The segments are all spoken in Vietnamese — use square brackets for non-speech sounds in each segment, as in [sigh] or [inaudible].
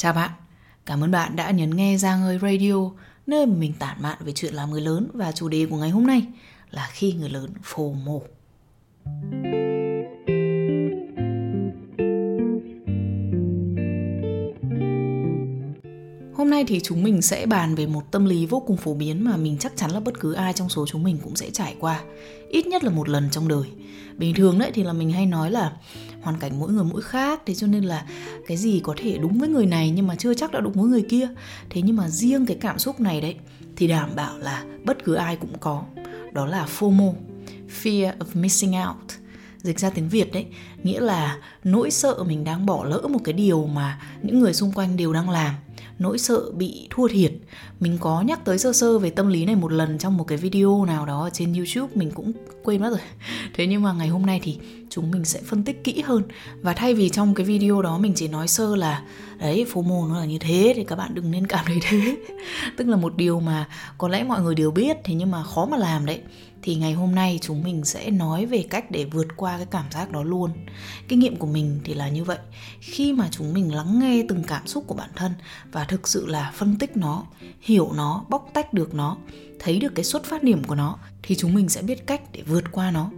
Chào bạn, cảm ơn bạn đã nhấn nghe ra ngơi Radio, nơi mình tản mạn về chuyện làm người lớn và chủ đề của ngày hôm nay là khi người lớn phô mổ. Hôm nay thì chúng mình sẽ bàn về một tâm lý vô cùng phổ biến mà mình chắc chắn là bất cứ ai trong số chúng mình cũng sẽ trải qua, ít nhất là một lần trong đời. Bình thường đấy thì là mình hay nói là hoàn cảnh mỗi người mỗi khác. Thế cho nên là cái gì có thể đúng với người này nhưng mà chưa chắc đã đúng với người kia. Thế nhưng mà riêng cái cảm xúc này đấy thì đảm bảo là bất cứ ai cũng có. Đó là FOMO, Fear of Missing Out. Dịch ra tiếng Việt đấy nghĩa là nỗi sợ mình đang bỏ lỡ một cái điều mà những người xung quanh đều đang làm. Nỗi sợ bị thua thiệt. Mình có nhắc tới sơ sơ về tâm lý này một lần trong một cái video nào đó ở trên youtube mình cũng quên mất rồi. [laughs] Thế nhưng mà ngày hôm nay thì chúng mình sẽ phân tích kỹ hơn. Và thay vì trong cái video đó mình chỉ nói sơ là, đấy FOMO nó là như thế, thì các bạn đừng nên cảm thấy thế. [laughs] Tức là một điều mà có lẽ mọi người đều biết, thế nhưng mà khó mà làm đấy. Thì ngày hôm nay chúng mình sẽ nói về cách để vượt qua cái cảm giác đó luôn. Kinh nghiệm của mình thì là như vậy. Khi mà chúng mình lắng nghe từng cảm xúc của bản thân và thực sự là phân tích nó, hiểu nó, bóc tách được nó, thấy được cái xuất phát điểm của nó, thì chúng mình sẽ biết cách để vượt qua nó.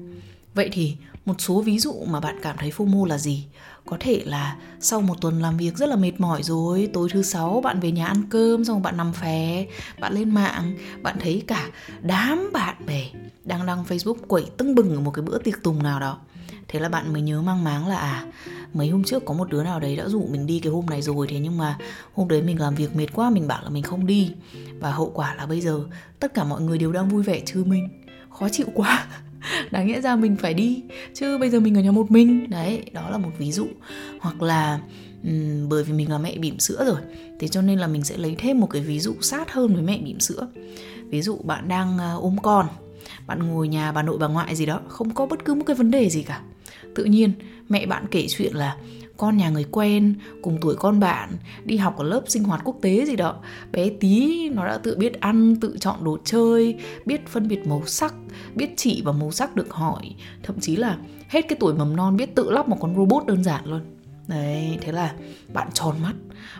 Vậy thì một số ví dụ mà bạn cảm thấy FOMO là gì? Có thể là sau một tuần làm việc rất là mệt mỏi rồi, tối thứ sáu bạn về nhà ăn cơm, xong bạn nằm phè, bạn lên mạng, bạn thấy cả đám bạn bè đang đăng facebook quẩy tưng bừng ở một cái bữa tiệc tùng nào đó. Thế là bạn mới nhớ mang máng là à mấy hôm trước có một đứa nào đấy đã rủ mình đi cái hôm này rồi, thế nhưng mà hôm đấy mình làm việc mệt quá, mình bảo là mình không đi. Và hậu quả là bây giờ tất cả mọi người đều đang vui vẻ chứ mình. Khó chịu quá đáng nghĩa ra mình phải đi chứ bây giờ mình ở nhà một mình. Đấy đó là một ví dụ. Hoặc là um, bởi vì mình là mẹ bỉm sữa rồi thế cho nên là mình sẽ lấy thêm một cái ví dụ sát hơn với mẹ bỉm sữa. Ví dụ bạn đang uh, ôm con bạn ngồi nhà bà nội bà ngoại gì đó không có bất cứ một cái vấn đề gì cả. Tự nhiên mẹ bạn kể chuyện là con nhà người quen, cùng tuổi con bạn, đi học ở lớp sinh hoạt quốc tế gì đó. Bé tí nó đã tự biết ăn, tự chọn đồ chơi, biết phân biệt màu sắc, biết chỉ vào màu sắc được hỏi. Thậm chí là hết cái tuổi mầm non biết tự lắp một con robot đơn giản luôn. Đấy, thế là bạn tròn mắt.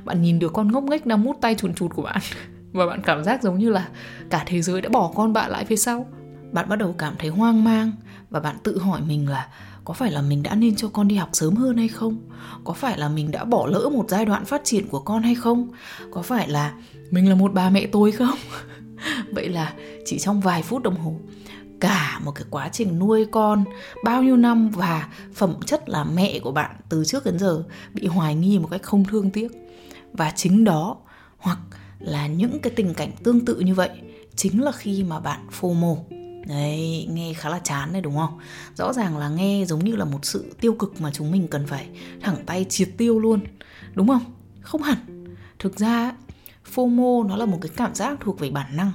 Bạn nhìn được con ngốc nghếch đang mút tay chuồn chụt của bạn. [laughs] Và bạn cảm giác giống như là cả thế giới đã bỏ con bạn lại phía sau. Bạn bắt đầu cảm thấy hoang mang và bạn tự hỏi mình là có phải là mình đã nên cho con đi học sớm hơn hay không? Có phải là mình đã bỏ lỡ một giai đoạn phát triển của con hay không? Có phải là mình là một bà mẹ tôi không? [laughs] Vậy là chỉ trong vài phút đồng hồ, cả một cái quá trình nuôi con, bao nhiêu năm và phẩm chất là mẹ của bạn từ trước đến giờ bị hoài nghi một cách không thương tiếc. Và chính đó, hoặc là những cái tình cảnh tương tự như vậy, chính là khi mà bạn phô mồ Đấy, nghe khá là chán đấy đúng không? Rõ ràng là nghe giống như là một sự tiêu cực mà chúng mình cần phải thẳng tay triệt tiêu luôn. Đúng không? Không hẳn. Thực ra FOMO nó là một cái cảm giác thuộc về bản năng.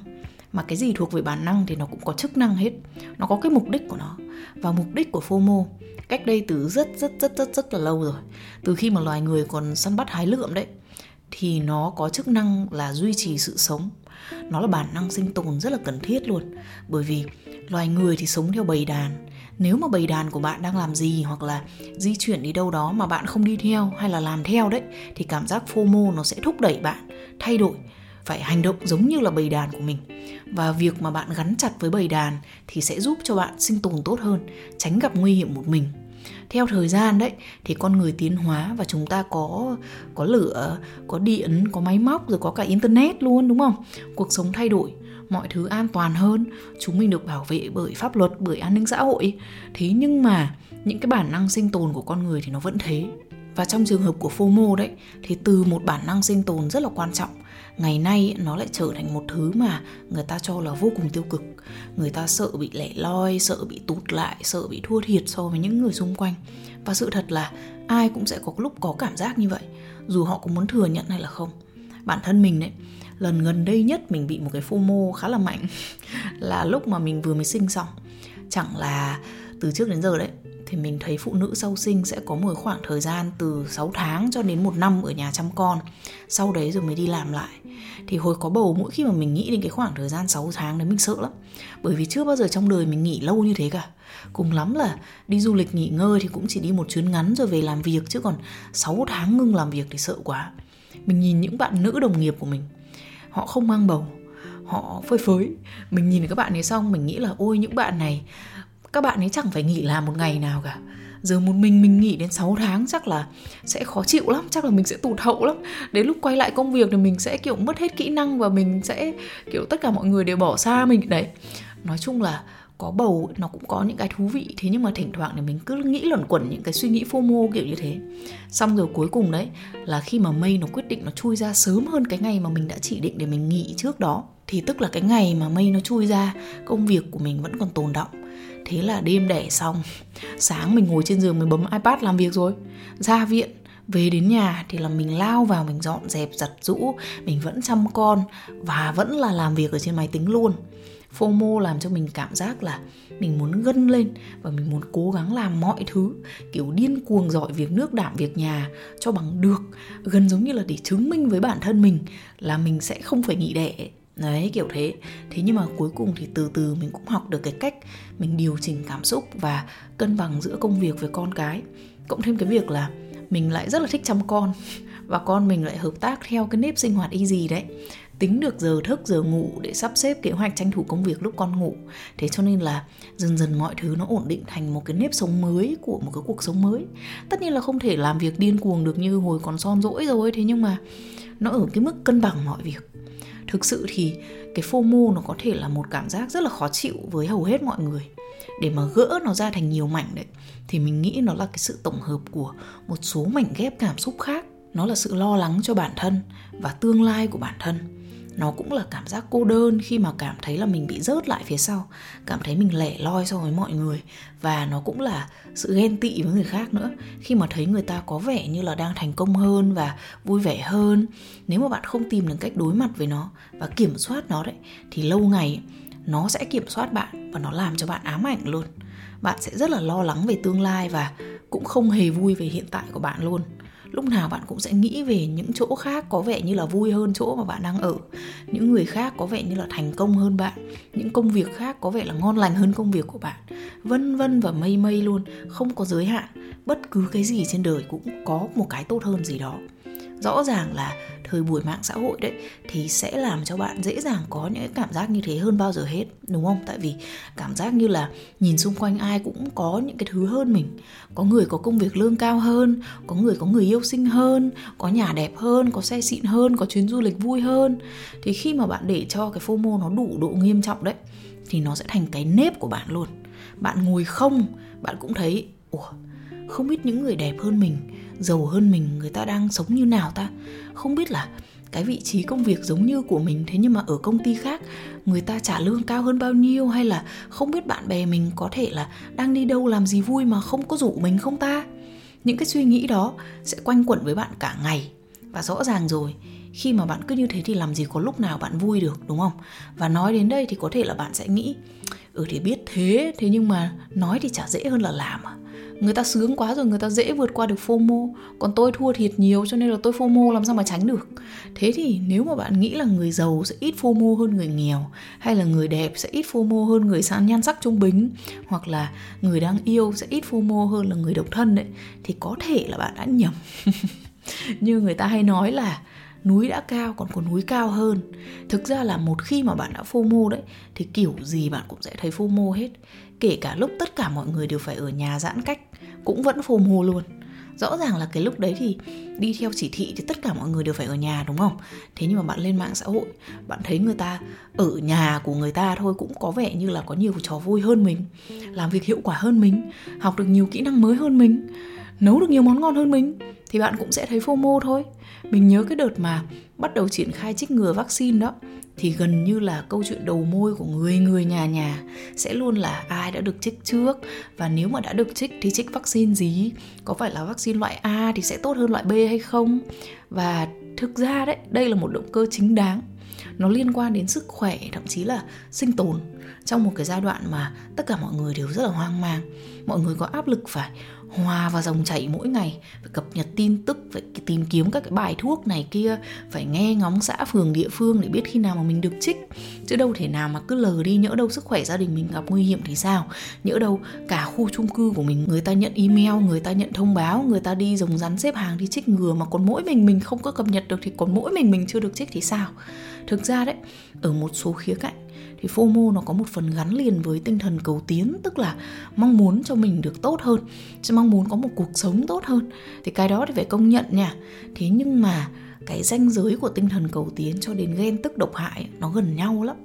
Mà cái gì thuộc về bản năng thì nó cũng có chức năng hết. Nó có cái mục đích của nó. Và mục đích của FOMO cách đây từ rất rất rất rất rất là lâu rồi. Từ khi mà loài người còn săn bắt hái lượm đấy thì nó có chức năng là duy trì sự sống nó là bản năng sinh tồn rất là cần thiết luôn. Bởi vì loài người thì sống theo bầy đàn. Nếu mà bầy đàn của bạn đang làm gì hoặc là di chuyển đi đâu đó mà bạn không đi theo hay là làm theo đấy, thì cảm giác FOMO nó sẽ thúc đẩy bạn thay đổi, phải hành động giống như là bầy đàn của mình. Và việc mà bạn gắn chặt với bầy đàn thì sẽ giúp cho bạn sinh tồn tốt hơn, tránh gặp nguy hiểm một mình theo thời gian đấy, thì con người tiến hóa và chúng ta có có lửa, có điện, có máy móc, rồi có cả internet luôn, đúng không? Cuộc sống thay đổi, mọi thứ an toàn hơn, chúng mình được bảo vệ bởi pháp luật, bởi an ninh xã hội. Thế nhưng mà những cái bản năng sinh tồn của con người thì nó vẫn thế. Và trong trường hợp của FOMO đấy, thì từ một bản năng sinh tồn rất là quan trọng ngày nay nó lại trở thành một thứ mà người ta cho là vô cùng tiêu cực. Người ta sợ bị lẻ loi, sợ bị tụt lại, sợ bị thua thiệt so với những người xung quanh. Và sự thật là, ai cũng sẽ có lúc có cảm giác như vậy, dù họ có muốn thừa nhận hay là không. Bản thân mình đấy lần gần đây nhất mình bị một cái FOMO khá là mạnh, [laughs] là lúc mà mình vừa mới sinh xong. Chẳng là từ trước đến giờ đấy, thì mình thấy phụ nữ sau sinh sẽ có một khoảng thời gian từ 6 tháng cho đến một năm ở nhà chăm con. Sau đấy rồi mới đi làm lại. Thì hồi có bầu, mỗi khi mà mình nghĩ đến cái khoảng thời gian 6 tháng đấy mình sợ lắm. Bởi vì chưa bao giờ trong đời mình nghỉ lâu như thế cả. Cùng lắm là đi du lịch nghỉ ngơi thì cũng chỉ đi một chuyến ngắn rồi về làm việc, chứ còn 6 tháng ngưng làm việc thì sợ quá. Mình nhìn những bạn nữ đồng nghiệp của mình, họ không mang bầu, họ phơi phới. Mình nhìn các bạn ấy xong, mình nghĩ là, ôi, những bạn này các bạn ấy chẳng phải nghỉ làm một ngày nào cả. Giờ một mình mình nghỉ đến 6 tháng chắc là sẽ khó chịu lắm, chắc là mình sẽ tụt hậu lắm. Đến lúc quay lại công việc thì mình sẽ, kiểu, mất hết kỹ năng và mình sẽ, kiểu, tất cả mọi người đều bỏ xa mình đấy. Nói chung là có bầu nó cũng có những cái thú vị, thế nhưng mà thỉnh thoảng thì mình cứ nghĩ luẩn quẩn những cái suy nghĩ fomo kiểu như thế. Xong rồi cuối cùng đấy, là khi mà mây nó quyết định nó chui ra sớm hơn cái ngày mà mình đã chỉ định để mình nghỉ trước đó, thì tức là cái ngày mà mây nó chui ra, công việc của mình vẫn còn tồn động thế là đêm đẻ xong. Sáng mình ngồi trên giường mình bấm ipad làm việc rồi. Ra viện, về đến nhà thì là mình lao vào mình dọn dẹp, giặt rũ mình vẫn chăm con và vẫn là làm việc ở trên máy tính luôn. FOMO làm cho mình cảm giác là mình muốn gân lên và mình muốn cố gắng làm mọi thứ, kiểu điên cuồng giỏi việc nước đảm việc nhà cho bằng được. Gần giống như là để chứng minh với bản thân mình là mình sẽ không phải nghỉ đẻ đấy, kiểu thế. Thế nhưng mà cuối cùng thì từ từ mình cũng học được cái cách mình điều chỉnh cảm xúc và cân bằng giữa công việc với con cái. Cộng thêm cái việc là mình lại rất là thích chăm con [laughs] và con mình lại hợp tác theo cái nếp sinh hoạt y gì đấy. Tính được giờ thức, giờ ngủ để sắp xếp kế hoạch tranh thủ công việc lúc con ngủ. Thế cho nên là dần dần mọi thứ nó ổn định thành một cái nếp sống mới của một cái cuộc sống mới. Tất nhiên là không thể làm việc điên cuồng được như hồi còn son rỗi rồi, thế nhưng mà nó ở cái mức cân bằng mọi việc thực sự thì cái FOMO nó có thể là một cảm giác rất là khó chịu với hầu hết mọi người. Để mà gỡ nó ra thành nhiều mảnh đấy, thì mình nghĩ nó là cái sự tổng hợp của một số mảnh ghép cảm xúc khác. Nó là sự lo lắng cho bản thân và tương lai của bản thân nó cũng là cảm giác cô đơn khi mà cảm thấy là mình bị rớt lại phía sau. Cảm thấy mình lẻ loi so với mọi người. Và nó cũng là sự ghen tị với người khác nữa. Khi mà thấy người ta có vẻ như là đang thành công hơn và vui vẻ hơn, nếu mà bạn không tìm được cách đối mặt với nó và kiểm soát nó đấy, thì lâu ngày nó sẽ kiểm soát bạn và nó làm cho bạn ám ảnh luôn. Bạn sẽ rất là lo lắng về tương lai và cũng không hề vui về hiện tại của bạn luôn lúc nào bạn cũng sẽ nghĩ về những chỗ khác có vẻ như là vui hơn chỗ mà bạn đang ở. Những người khác có vẻ như là thành công hơn bạn. Những công việc khác có vẻ là ngon lành hơn công việc của bạn. Vân vân và mây mây luôn, không có giới hạn. Bất cứ cái gì trên đời cũng có một cái tốt hơn gì đó. Rõ ràng là thời buổi mạng xã hội đấy, thì sẽ làm cho bạn dễ dàng có những cái cảm giác như thế hơn bao giờ hết, đúng không? Tại vì cảm giác như là nhìn xung quanh ai cũng có những cái thứ hơn mình. Có người có công việc lương cao hơn, có người có người yêu xinh hơn, có nhà đẹp hơn, có xe xịn hơn, có chuyến du lịch vui hơn. Thì khi mà bạn để cho cái fomo nó đủ độ nghiêm trọng đấy, thì nó sẽ thành cái nếp của bạn luôn. Bạn ngồi không, bạn cũng thấy, ủa không biết những người đẹp hơn mình, giàu hơn mình, người ta đang sống như nào ta? Không biết là cái vị trí công việc giống như của mình, thế nhưng mà ở công ty khác, người ta trả lương cao hơn bao nhiêu? Hay là không biết bạn bè mình có thể là đang đi đâu làm gì vui mà không có rủ mình không ta? Những cái suy nghĩ đó sẽ quanh quẩn với bạn cả ngày. Và rõ ràng rồi, khi mà bạn cứ như thế thì làm gì có lúc nào bạn vui được, đúng không? Và nói đến đây thì có thể là bạn sẽ nghĩ ừ thì biết thế thế nhưng mà nói thì chả dễ hơn là làm à. Người ta sướng quá rồi, người ta dễ vượt qua được FOMO. Còn tôi thua thiệt nhiều cho nên là tôi FOMO làm sao mà tránh được. Thế thì nếu mà bạn nghĩ là người giàu sẽ ít FOMO hơn người nghèo, hay là người đẹp sẽ ít FOMO hơn người sang nhan sắc trung bình, hoặc là người đang yêu sẽ ít FOMO hơn là người độc thân đấy, thì có thể là bạn đã nhầm. [laughs] Như người ta hay nói là núi đã cao còn có núi cao hơn. Thực ra là một khi mà bạn đã FOMO đấy, thì kiểu gì bạn cũng sẽ thấy FOMO hết. Kể cả lúc tất cả mọi người đều phải ở nhà giãn cách, cũng vẫn FOMO luôn. Rõ ràng là cái lúc đấy thì đi theo chỉ thị thì tất cả mọi người đều phải ở nhà, đúng không? Thế nhưng mà bạn lên mạng xã hội, bạn thấy người ta ở nhà của người ta thôi cũng có vẻ như là có nhiều trò vui hơn mình, làm việc hiệu quả hơn mình, học được nhiều kỹ năng mới hơn mình nấu được nhiều món ngon hơn mình, thì bạn cũng sẽ thấy FOMO thôi. Mình nhớ cái đợt mà bắt đầu triển khai trích ngừa vaccine đó, thì gần như là câu chuyện đầu môi của người người nhà nhà sẽ luôn là ai đã được trích trước, và nếu mà đã được trích thì trích vaccine gì? Có phải là vaccine loại A thì sẽ tốt hơn loại B hay không? Và thực ra đấy, đây là một động cơ chính đáng nó liên quan đến sức khỏe, thậm chí là sinh tồn. Trong một cái giai đoạn mà tất cả mọi người đều rất là hoang mang, mọi người có áp lực phải hòa vào dòng chảy mỗi ngày, phải cập nhật tin tức, phải tìm kiếm các cái bài thuốc này kia, phải nghe ngóng xã phường, địa phương để biết khi nào mà mình được trích. Chứ đâu thể nào mà cứ lờ đi, nhỡ đâu sức khỏe gia đình mình gặp nguy hiểm thì sao? Nhỡ đâu cả khu chung cư của mình, người ta nhận email, người ta nhận thông báo, người ta đi rồng rắn xếp hàng đi trích ngừa mà còn mỗi mình mình không có cập nhật được thì còn mỗi mình mình chưa được trích thì sao? Thực ra đấy, ở một số khía cạnh thì FOMO nó có một phần gắn liền với tinh thần cầu tiến, tức là mong muốn cho mình được tốt hơn chứ mong muốn có một cuộc sống tốt hơn. Thì cái đó thì phải công nhận nha. Thế nhưng mà cái ranh giới của tinh thần cầu tiến cho đến ghen tức độc hại nó gần nhau lắm.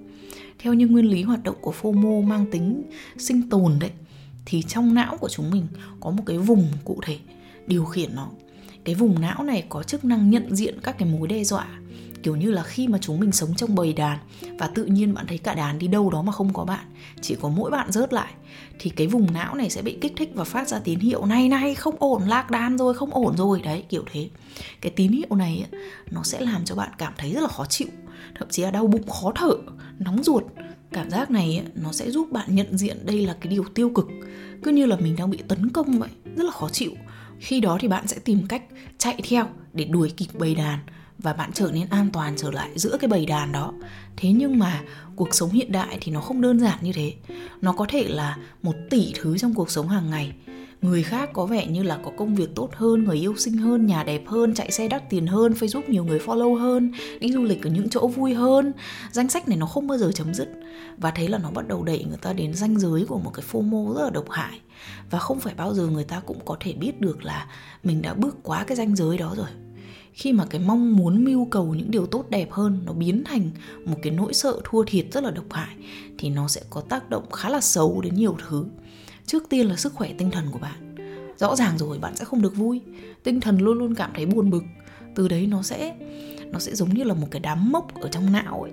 Theo như nguyên lý hoạt động của FOMO mang tính sinh tồn đấy, thì trong não của chúng mình có một cái vùng cụ thể điều khiển nó. Cái vùng não này có chức năng nhận diện các cái mối đe dọa kiểu như là khi mà chúng mình sống trong bầy đàn và tự nhiên bạn thấy cả đàn đi đâu đó mà không có bạn, chỉ có mỗi bạn rớt lại, thì cái vùng não này sẽ bị kích thích và phát ra tín hiệu này này, không ổn, lạc đàn rồi, không ổn rồi. Đấy, kiểu thế. Cái tín hiệu này nó sẽ làm cho bạn cảm thấy rất là khó chịu, thậm chí là đau bụng, khó thở, nóng ruột. Cảm giác này nó sẽ giúp bạn nhận diện đây là cái điều tiêu cực, cứ như là mình đang bị tấn công vậy, rất là khó chịu. Khi đó thì bạn sẽ tìm cách chạy theo để đuổi kịp bầy đàn và bạn trở nên an toàn trở lại giữa cái bầy đàn đó. Thế nhưng mà cuộc sống hiện đại thì nó không đơn giản như thế. Nó có thể là một tỷ thứ trong cuộc sống hàng ngày. Người khác có vẻ như là có công việc tốt hơn, người yêu xinh hơn, nhà đẹp hơn, chạy xe đắt tiền hơn, facebook nhiều người follow hơn, đi du lịch ở những chỗ vui hơn. Danh sách này nó không bao giờ chấm dứt. Và thế là nó bắt đầu đẩy người ta đến ranh giới của một cái fomo rất là độc hại. Và không phải bao giờ người ta cũng có thể biết được là mình đã bước quá cái ranh giới đó rồi khi mà cái mong muốn mưu cầu những điều tốt đẹp hơn nó biến thành một cái nỗi sợ thua thiệt rất là độc hại, thì nó sẽ có tác động khá là xấu đến nhiều thứ. Trước tiên là sức khỏe tinh thần của bạn. Rõ ràng rồi, bạn sẽ không được vui. Tinh thần luôn luôn cảm thấy buồn bực. Từ đấy nó sẽ nó sẽ giống như là một cái đám mốc ở trong não ấy.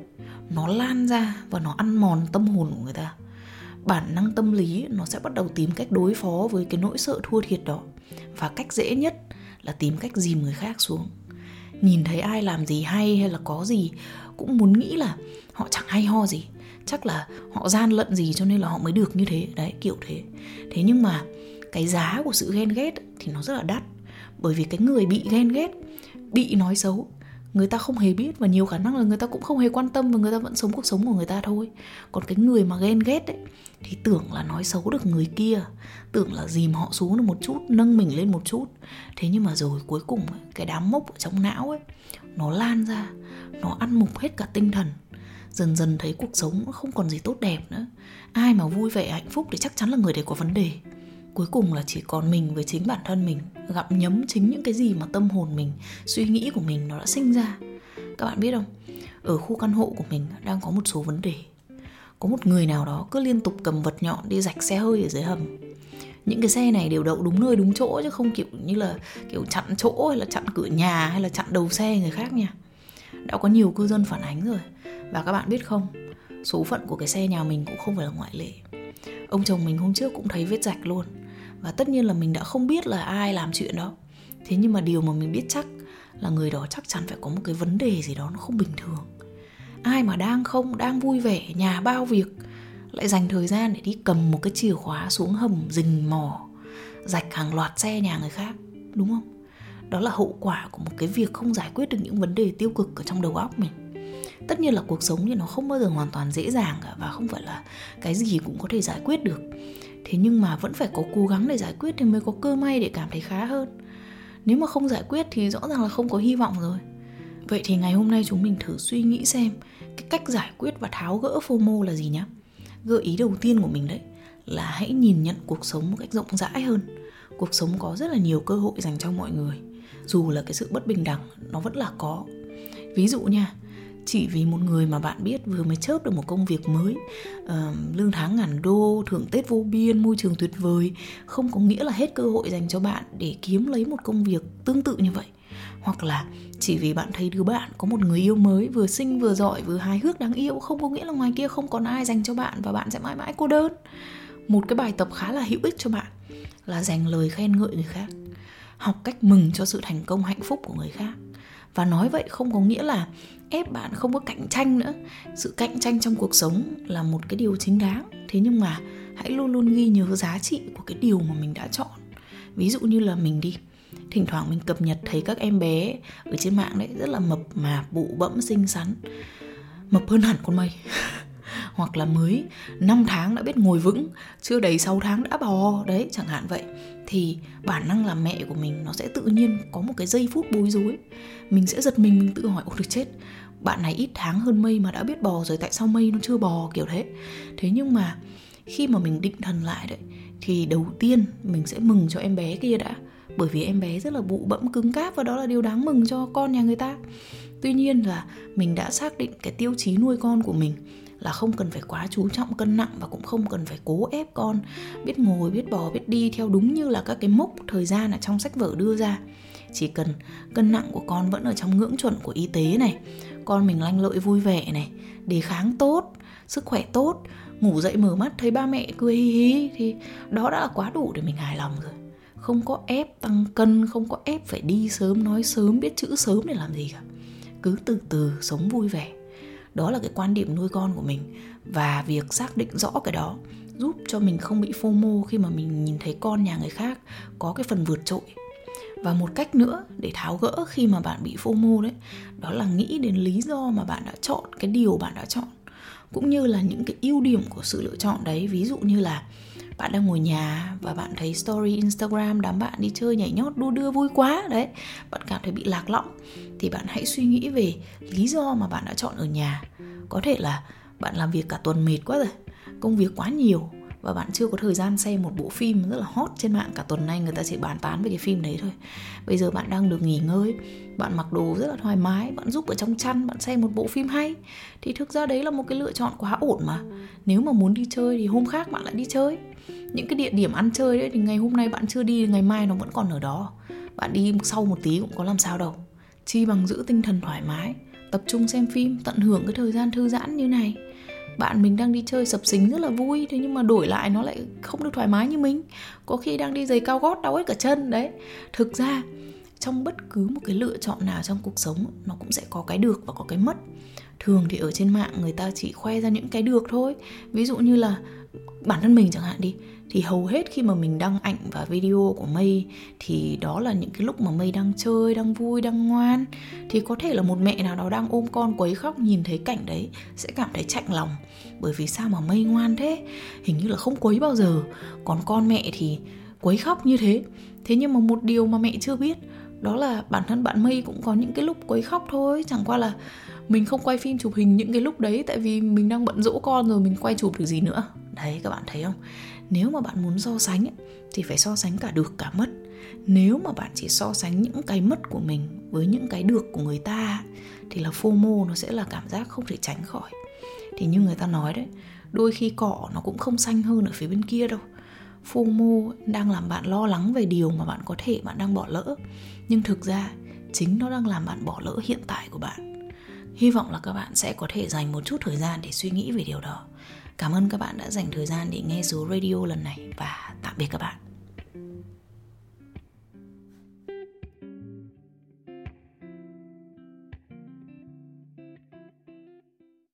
Nó lan ra và nó ăn mòn tâm hồn của người ta. Bản năng tâm lý nó sẽ bắt đầu tìm cách đối phó với cái nỗi sợ thua thiệt đó. Và cách dễ nhất là tìm cách dìm người khác xuống. Nhìn thấy ai làm gì hay hay là có gì, cũng muốn nghĩ là họ chẳng hay ho gì. Chắc là họ gian lận gì cho nên là họ mới được như thế. Đấy, kiểu thế. Thế nhưng mà cái giá của sự ghen ghét thì nó rất là đắt. Bởi vì cái người bị ghen ghét, bị nói xấu người ta không hề biết và nhiều khả năng là người ta cũng không hề quan tâm và người ta vẫn sống cuộc sống của người ta thôi. Còn cái người mà ghen ghét ấy, thì tưởng là nói xấu được người kia, tưởng là dìm họ xuống được một chút, nâng mình lên một chút. Thế nhưng mà rồi cuối cùng cái đám mốc ở trong não ấy, nó lan ra, nó ăn mục hết cả tinh thần. Dần dần thấy cuộc sống không còn gì tốt đẹp nữa. Ai mà vui vẻ, hạnh phúc thì chắc chắn là người đấy có vấn đề cuối cùng là chỉ còn mình với chính bản thân mình, gặp nhấm chính những cái gì mà tâm hồn mình, suy nghĩ của mình nó đã sinh ra. Các bạn biết không? Ở khu căn hộ của mình đang có một số vấn đề. Có một người nào đó cứ liên tục cầm vật nhọn đi rạch xe hơi ở dưới hầm. Những cái xe này đều đậu đúng nơi, đúng chỗ chứ không kiểu như là kiểu chặn chỗ hay là chặn cửa nhà hay là chặn đầu xe người khác nha. Đã có nhiều cư dân phản ánh rồi. Và các bạn biết không? Số phận của cái xe nhà mình cũng không phải là ngoại lệ. Ông chồng mình hôm trước cũng thấy vết rạch luôn và tất nhiên là mình đã không biết là ai làm chuyện đó. Thế nhưng mà điều mà mình biết chắc là người đó chắc chắn phải có một cái vấn đề gì đó nó không bình thường. Ai mà đang không, đang vui vẻ, nhà bao việc, lại dành thời gian để đi cầm một cái chìa khóa xuống hầm rình mò, rạch hàng loạt xe nhà người khác, đúng không? Đó là hậu quả của một cái việc không giải quyết được những vấn đề tiêu cực ở trong đầu óc mình. Tất nhiên là cuộc sống thì nó không bao giờ hoàn toàn dễ dàng cả và không phải là cái gì cũng có thể giải quyết được thế nhưng mà vẫn phải có cố gắng để giải quyết thì mới có cơ may để cảm thấy khá hơn. Nếu mà không giải quyết thì rõ ràng là không có hy vọng rồi. Vậy thì ngày hôm nay chúng mình thử suy nghĩ xem, cái cách giải quyết và tháo gỡ fomo là gì nhé gợi ý đầu tiên của mình đấy là hãy nhìn nhận cuộc sống một cách rộng rãi hơn. Cuộc sống có rất là nhiều cơ hội dành cho mọi người, dù là cái sự bất bình đẳng nó vẫn là có. Ví dụ nha chỉ vì một người mà bạn biết vừa mới chớp được một công việc mới. Uh, lương tháng ngàn đô thưởng tết vô biên môi trường tuyệt vời. Không có nghĩa là hết cơ hội dành cho bạn để kiếm lấy một công việc tương tự như vậy. Hoặc là chỉ vì bạn thấy đứa bạn có một người yêu mới vừa xinh vừa giỏi vừa hài hước đáng yêu không có nghĩa là ngoài kia không còn ai dành cho bạn và bạn sẽ mãi mãi cô đơn. Một cái bài tập khá là hữu ích cho bạn là dành lời khen ngợi người khác. Học cách mừng cho sự thành công hạnh phúc của người khác và nói vậy không có nghĩa là ép bạn không có cạnh tranh nữa. Sự cạnh tranh trong cuộc sống là một cái điều chính đáng. Thế nhưng mà hãy luôn luôn ghi nhớ giá trị của cái điều mà mình đã chọn. Ví dụ như là mình đi, thỉnh thoảng mình cập nhật thấy các em bé ở trên mạng đấy rất là mập mà, bụ bẫm, xinh xắn. Mập hơn hẳn con mây. [laughs] hoặc là mới 5 tháng đã biết ngồi vững, chưa đầy 6 tháng đã bò, đấy, chẳng hạn vậy. Thì bản năng làm mẹ của mình nó sẽ tự nhiên có một cái giây phút bối rối. Mình sẽ giật mình mình tự hỏi, ôi, được chết, bạn này ít tháng hơn mây mà đã biết bò rồi, tại sao mây nó chưa bò? Kiểu thế. Thế nhưng mà khi mà mình định thần lại đấy, thì đầu tiên mình sẽ mừng cho em bé kia đã. Bởi vì em bé rất là bụ bẫm, cứng cáp và đó là điều đáng mừng cho con nhà người ta. Tuy nhiên là mình đã xác định cái tiêu chí nuôi con của mình là không cần phải quá chú trọng cân nặng và cũng không cần phải cố ép con biết ngồi, biết bò, biết đi theo đúng như là các cái mốc thời gian ở trong sách vở đưa ra. Chỉ cần cân nặng của con vẫn ở trong ngưỡng chuẩn của y tế này, con mình lanh lợi vui vẻ này, đề kháng tốt, sức khỏe tốt, ngủ dậy mở mắt thấy ba mẹ cười hí hí thì đó đã là quá đủ để mình hài lòng rồi. Không có ép tăng cân, không có ép phải đi sớm nói sớm, biết chữ sớm để làm gì cả. Cứ từ từ sống vui vẻ đó là cái quan điểm nuôi con của mình và việc xác định rõ cái đó giúp cho mình không bị fomo khi mà mình nhìn thấy con nhà người khác có cái phần vượt trội. Và một cách nữa để tháo gỡ khi mà bạn bị fomo đấy, đó là nghĩ đến lý do mà bạn đã chọn, cái điều bạn đã chọn, cũng như là những cái ưu điểm của sự lựa chọn đấy. Ví dụ như là bạn đang ngồi nhà và bạn thấy story Instagram đám bạn đi chơi nhảy nhót, đua đưa vui quá. Đấy, bạn cảm thấy bị lạc lõng. Thì bạn hãy suy nghĩ về lý do mà bạn đã chọn ở nhà. Có thể là bạn làm việc cả tuần mệt quá rồi, công việc quá nhiều và bạn chưa có thời gian xem một bộ phim rất là hot trên mạng cả tuần nay, người ta chỉ bàn tán về cái phim đấy thôi. Bây giờ bạn đang được nghỉ ngơi, bạn mặc đồ rất là thoải mái, bạn giúp ở trong chăn, bạn xem một bộ phim hay. Thì thực ra đấy là một cái lựa chọn quá ổn mà. Nếu mà muốn đi chơi thì hôm khác bạn lại đi chơi. Những cái địa điểm ăn chơi đấy thì ngày hôm nay bạn chưa đi, ngày mai nó vẫn còn ở đó. Bạn đi sau một tí cũng có làm sao đâu. Chi bằng giữ tinh thần thoải mái, tập trung xem phim, tận hưởng cái thời gian thư giãn như này bạn mình đang đi chơi sập sình rất là vui, thế nhưng mà đổi lại nó lại không được thoải mái như mình. Có khi đang đi giày cao gót, đau hết cả chân, đấy. Thực ra, trong bất cứ một cái lựa chọn nào trong cuộc sống, nó cũng sẽ có cái được và có cái mất. Thường thì ở trên mạng người ta chỉ khoe ra những cái được thôi. Ví dụ như là bản thân mình chẳng hạn đi thì hầu hết khi mà mình đăng ảnh và video của mây thì đó là những cái lúc mà mây đang chơi, đang vui, đang ngoan. Thì có thể là một mẹ nào đó đang ôm con quấy khóc, nhìn thấy cảnh đấy sẽ cảm thấy chạnh lòng. Bởi vì sao mà mây ngoan thế? Hình như là không quấy bao giờ. Còn con mẹ thì quấy khóc như thế. Thế nhưng mà một điều mà mẹ chưa biết, đó là bản thân bạn mây cũng có những cái lúc quấy khóc thôi. Chẳng qua là mình không quay phim chụp hình những cái lúc đấy tại vì mình đang bận dỗ con rồi, mình quay chụp được gì nữa. Đấy, các bạn thấy không? Nếu mà bạn muốn so sánh thì phải so sánh cả được cả mất. Nếu mà bạn chỉ so sánh những cái mất của mình với những cái được của người ta, thì là fomo, nó sẽ là cảm giác không thể tránh khỏi. Thì như người ta nói đấy, đôi khi cỏ nó cũng không xanh hơn ở phía bên kia đâu. Fomo đang làm bạn lo lắng về điều mà bạn có thể, bạn đang bỏ lỡ. Nhưng thực ra, chính nó đang làm bạn bỏ lỡ hiện tại của bạn. Hy vọng là các bạn sẽ có thể dành một chút thời gian để suy nghĩ về điều đó. Cảm ơn các bạn đã dành thời gian để nghe số radio lần này và tạm biệt các bạn.